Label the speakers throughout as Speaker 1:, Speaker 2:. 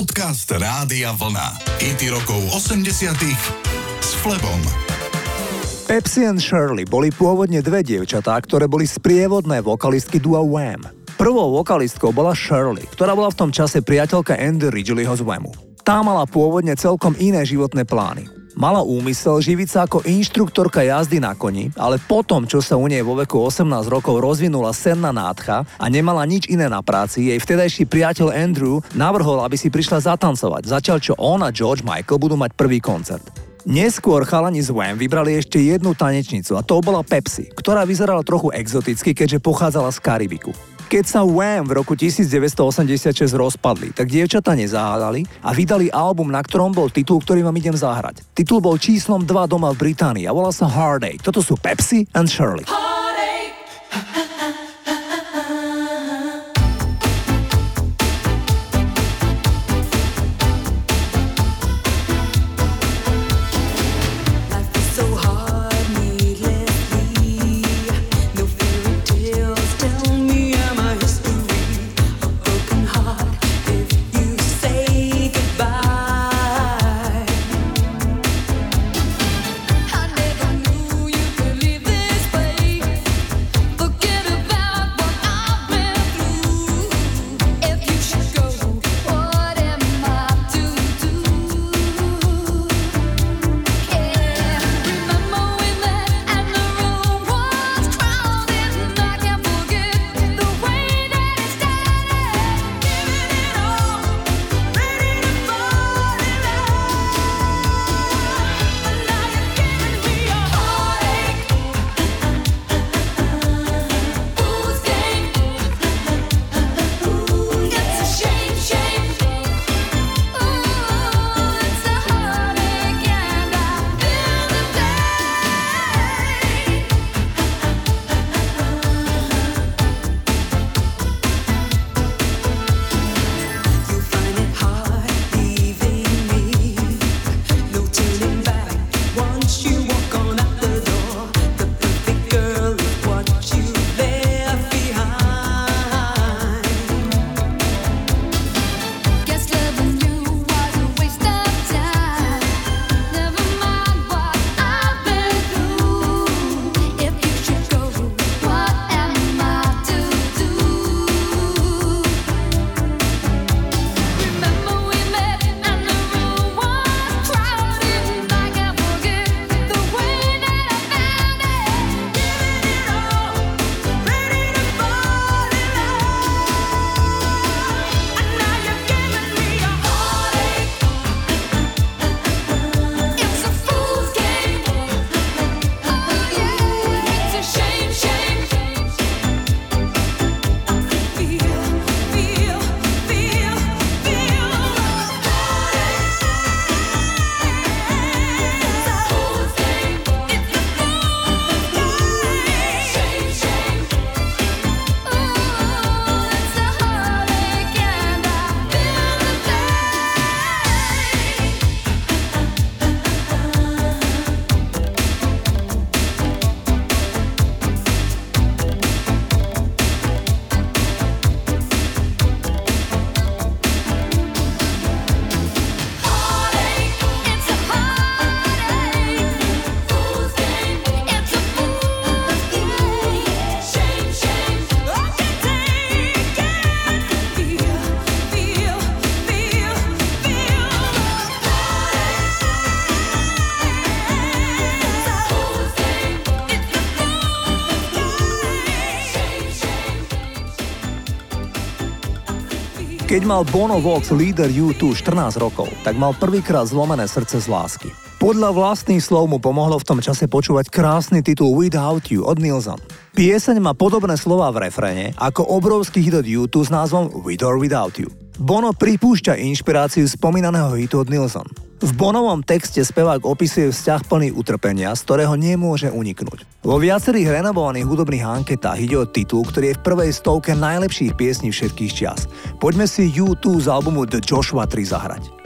Speaker 1: Podcast Rádia Vlna. IT rokov 80 s Flebom.
Speaker 2: Pepsi and Shirley boli pôvodne dve dievčatá, ktoré boli sprievodné vokalistky dua Wham. Prvou vokalistkou bola Shirley, ktorá bola v tom čase priateľka Andy Ridgelyho z Whamu. Tá mala pôvodne celkom iné životné plány. Mala úmysel živiť sa ako inštruktorka jazdy na koni, ale potom, čo sa u nej vo veku 18 rokov rozvinula senná nádcha a nemala nič iné na práci, jej vtedajší priateľ Andrew navrhol, aby si prišla zatancovať, zatiaľ čo on a George Michael budú mať prvý koncert. Neskôr chalani z Wham vybrali ešte jednu tanečnicu a to bola Pepsi, ktorá vyzerala trochu exoticky, keďže pochádzala z Karibiku. Keď sa Wham v roku 1986 rozpadli, tak dievčata nezahádali a vydali album, na ktorom bol titul, ktorý vám idem zahrať. Titul bol číslom 2 doma v Británii a volá sa Heartache. Toto sú Pepsi and Shirley. Keď mal Bono Vox líder U2 14 rokov, tak mal prvýkrát zlomené srdce z lásky. Podľa vlastných slov mu pomohlo v tom čase počúvať krásny titul Without You od Nilsson. Pieseň má podobné slova v refréne ako obrovský hit od U2 s názvom With or Without You. Bono pripúšťa inšpiráciu spomínaného hitu od Nilsson. V Bonovom texte spevák opisuje vzťah plný utrpenia, z ktorého nemôže uniknúť. Vo viacerých renovovaných hudobných anketách ide o titul, ktorý je v prvej stovke najlepších piesní všetkých čias. Poďme si U2 z albumu The Joshua 3 zahrať.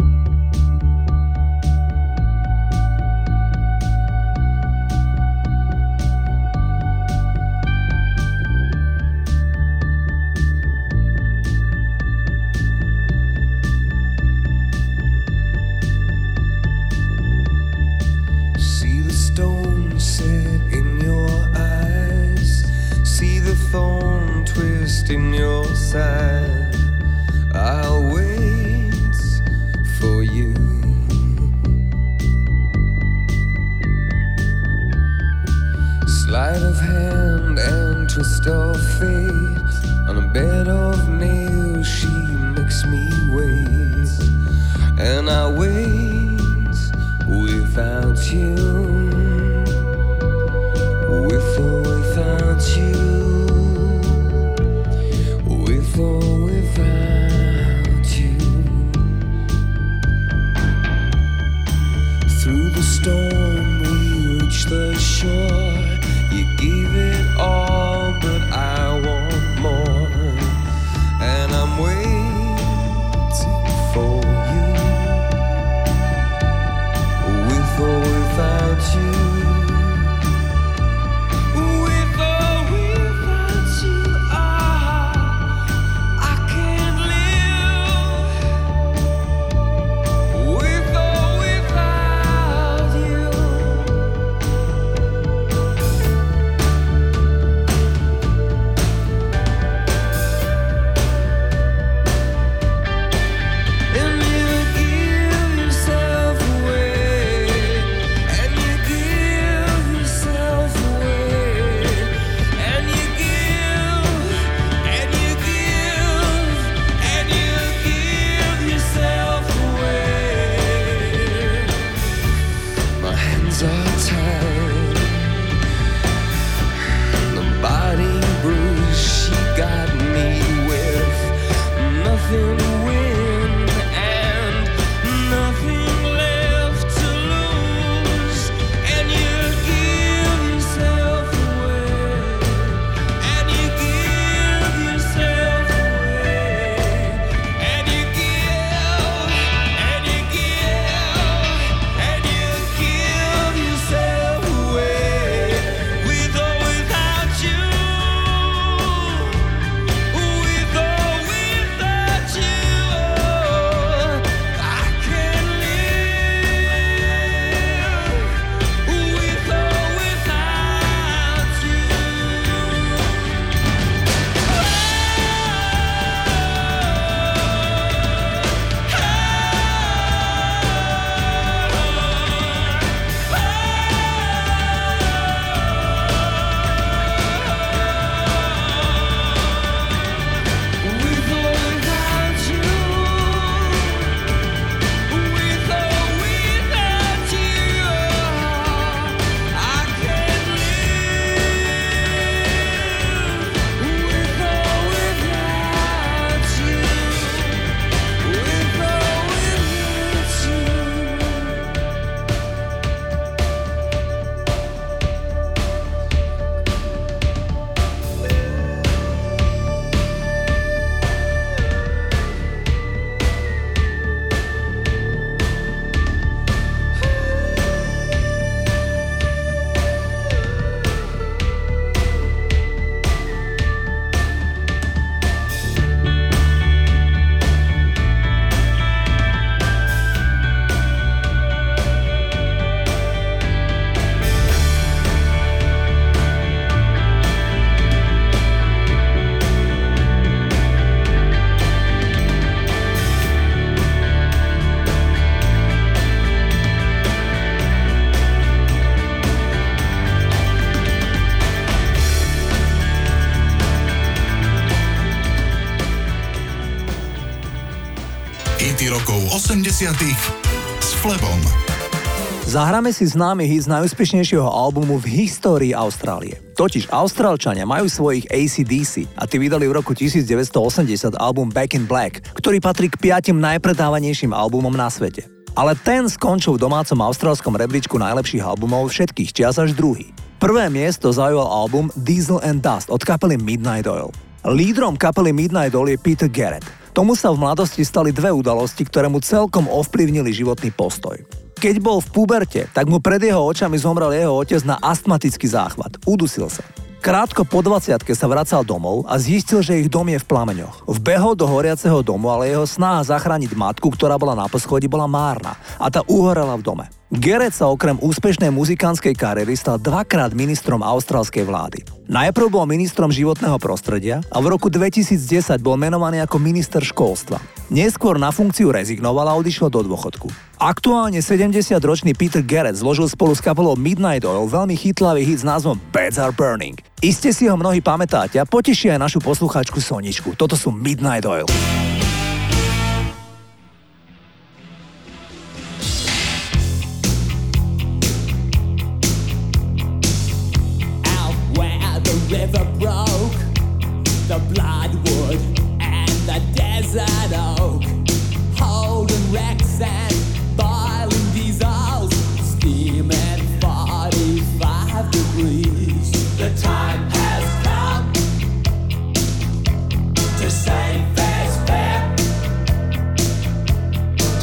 Speaker 3: Through the storm, we reach the shore. You gave it all,
Speaker 1: s Flebom.
Speaker 2: Zahráme si známy hit z najúspešnejšieho albumu v histórii Austrálie. Totiž Austrálčania majú svojich ACDC a tí vydali v roku 1980 album Back in Black, ktorý patrí k piatim najpredávanejším albumom na svete. Ale ten skončil v domácom austrálskom rebríčku najlepších albumov všetkých čias až druhý. Prvé miesto zaujal album Diesel and Dust od kapely Midnight Oil. Lídrom kapely Midnight Oil je Peter Garrett. Tomu sa v mladosti stali dve udalosti, ktoré mu celkom ovplyvnili životný postoj. Keď bol v puberte, tak mu pred jeho očami zomrel jeho otec na astmatický záchvat. Udusil sa. Krátko po 20 sa vracal domov a zistil, že ich dom je v plameňoch. Vbehol do horiaceho domu, ale jeho snaha zachrániť matku, ktorá bola na poschodí, bola márna a tá uhorela v dome.
Speaker 3: Garrett sa okrem úspešnej muzikánskej kariéry stal dvakrát ministrom austrálskej vlády. Najprv bol ministrom životného prostredia a v roku 2010 bol menovaný ako minister školstva. Neskôr na funkciu rezignoval a odišiel do dôchodku. Aktuálne 70-ročný Peter Garrett zložil spolu s kapelou Midnight Oil veľmi chytlavý hit s názvom Beds Are Burning. Iste si ho mnohí pamätáte a poteší aj našu poslucháčku Soničku. Toto sú Midnight Oil.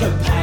Speaker 3: To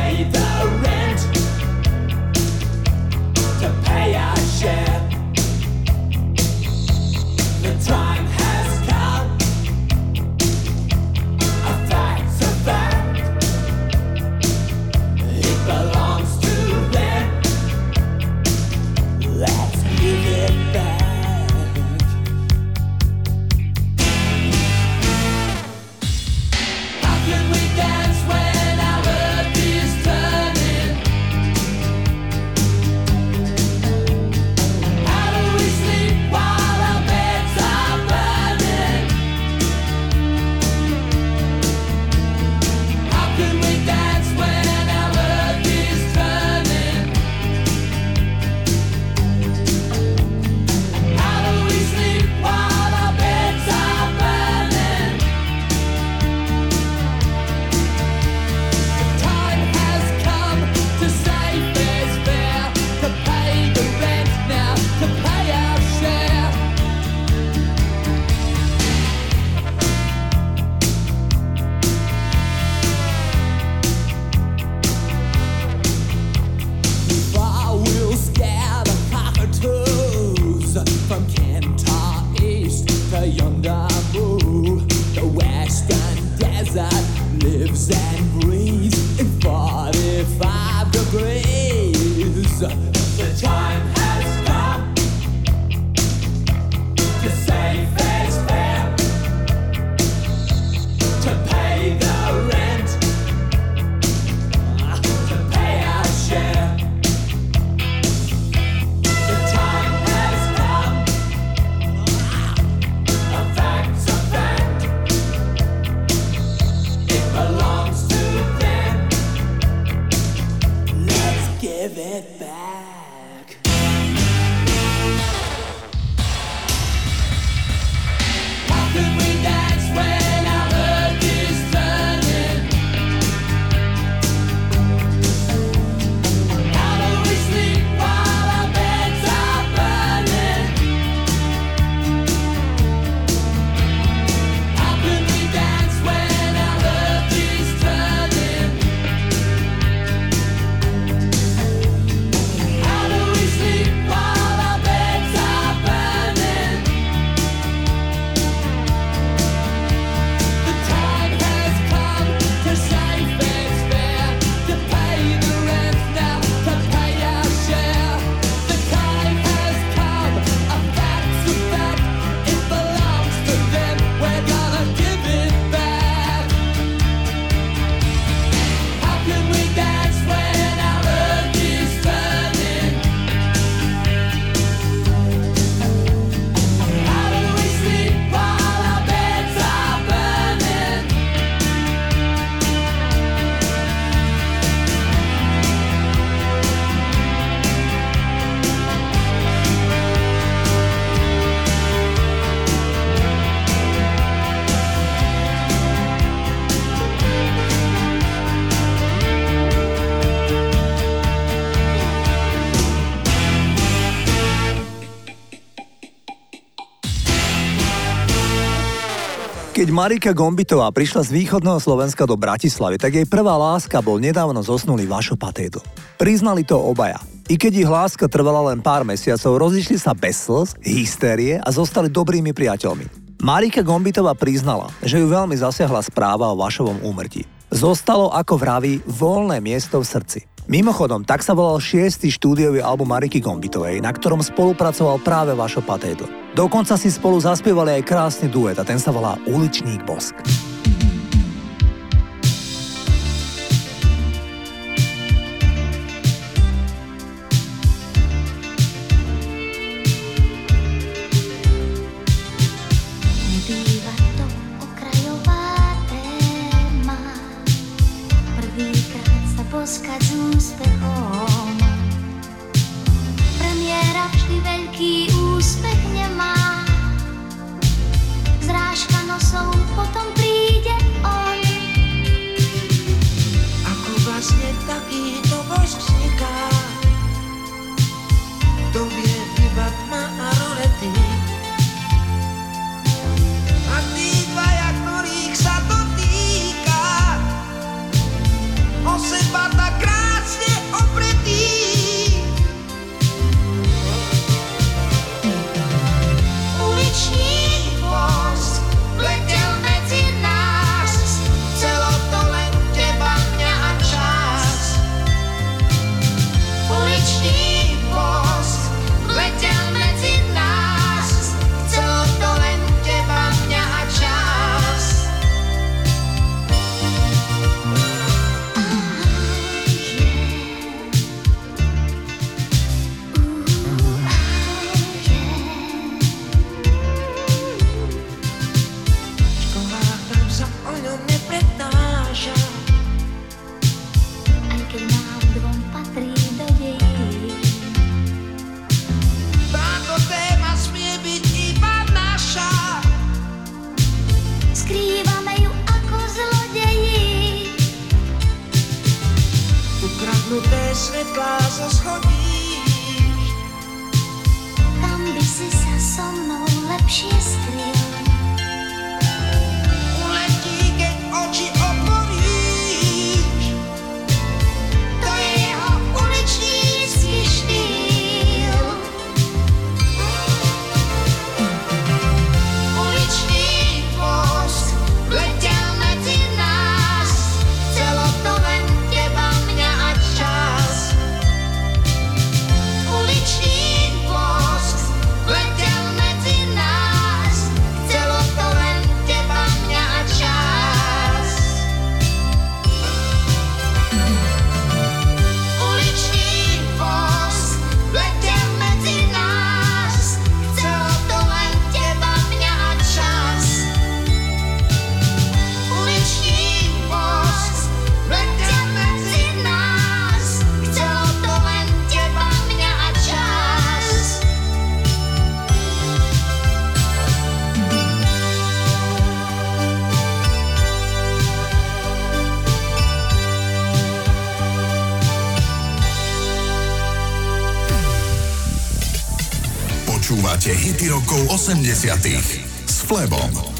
Speaker 3: Keď Marika Gombitová prišla z východného Slovenska do Bratislavy, tak jej prvá láska bol nedávno zosnulý Vašo Patédo. Priznali to obaja. I keď ich láska trvala len pár mesiacov, rozišli sa bez slz, hystérie a zostali dobrými priateľmi. Marika Gombitová priznala, že ju veľmi zasiahla správa o Vašovom úmrtí. Zostalo, ako vraví, voľné miesto v srdci.
Speaker 4: Mimochodom, tak sa volal šiestý štúdiový album Mariky Gombitovej, na ktorom spolupracoval práve Vašo Patédl. Dokonca si spolu zaspievali aj krásny duet a ten sa volá Uličník Bosk.
Speaker 1: Rokov 80 s Flebom.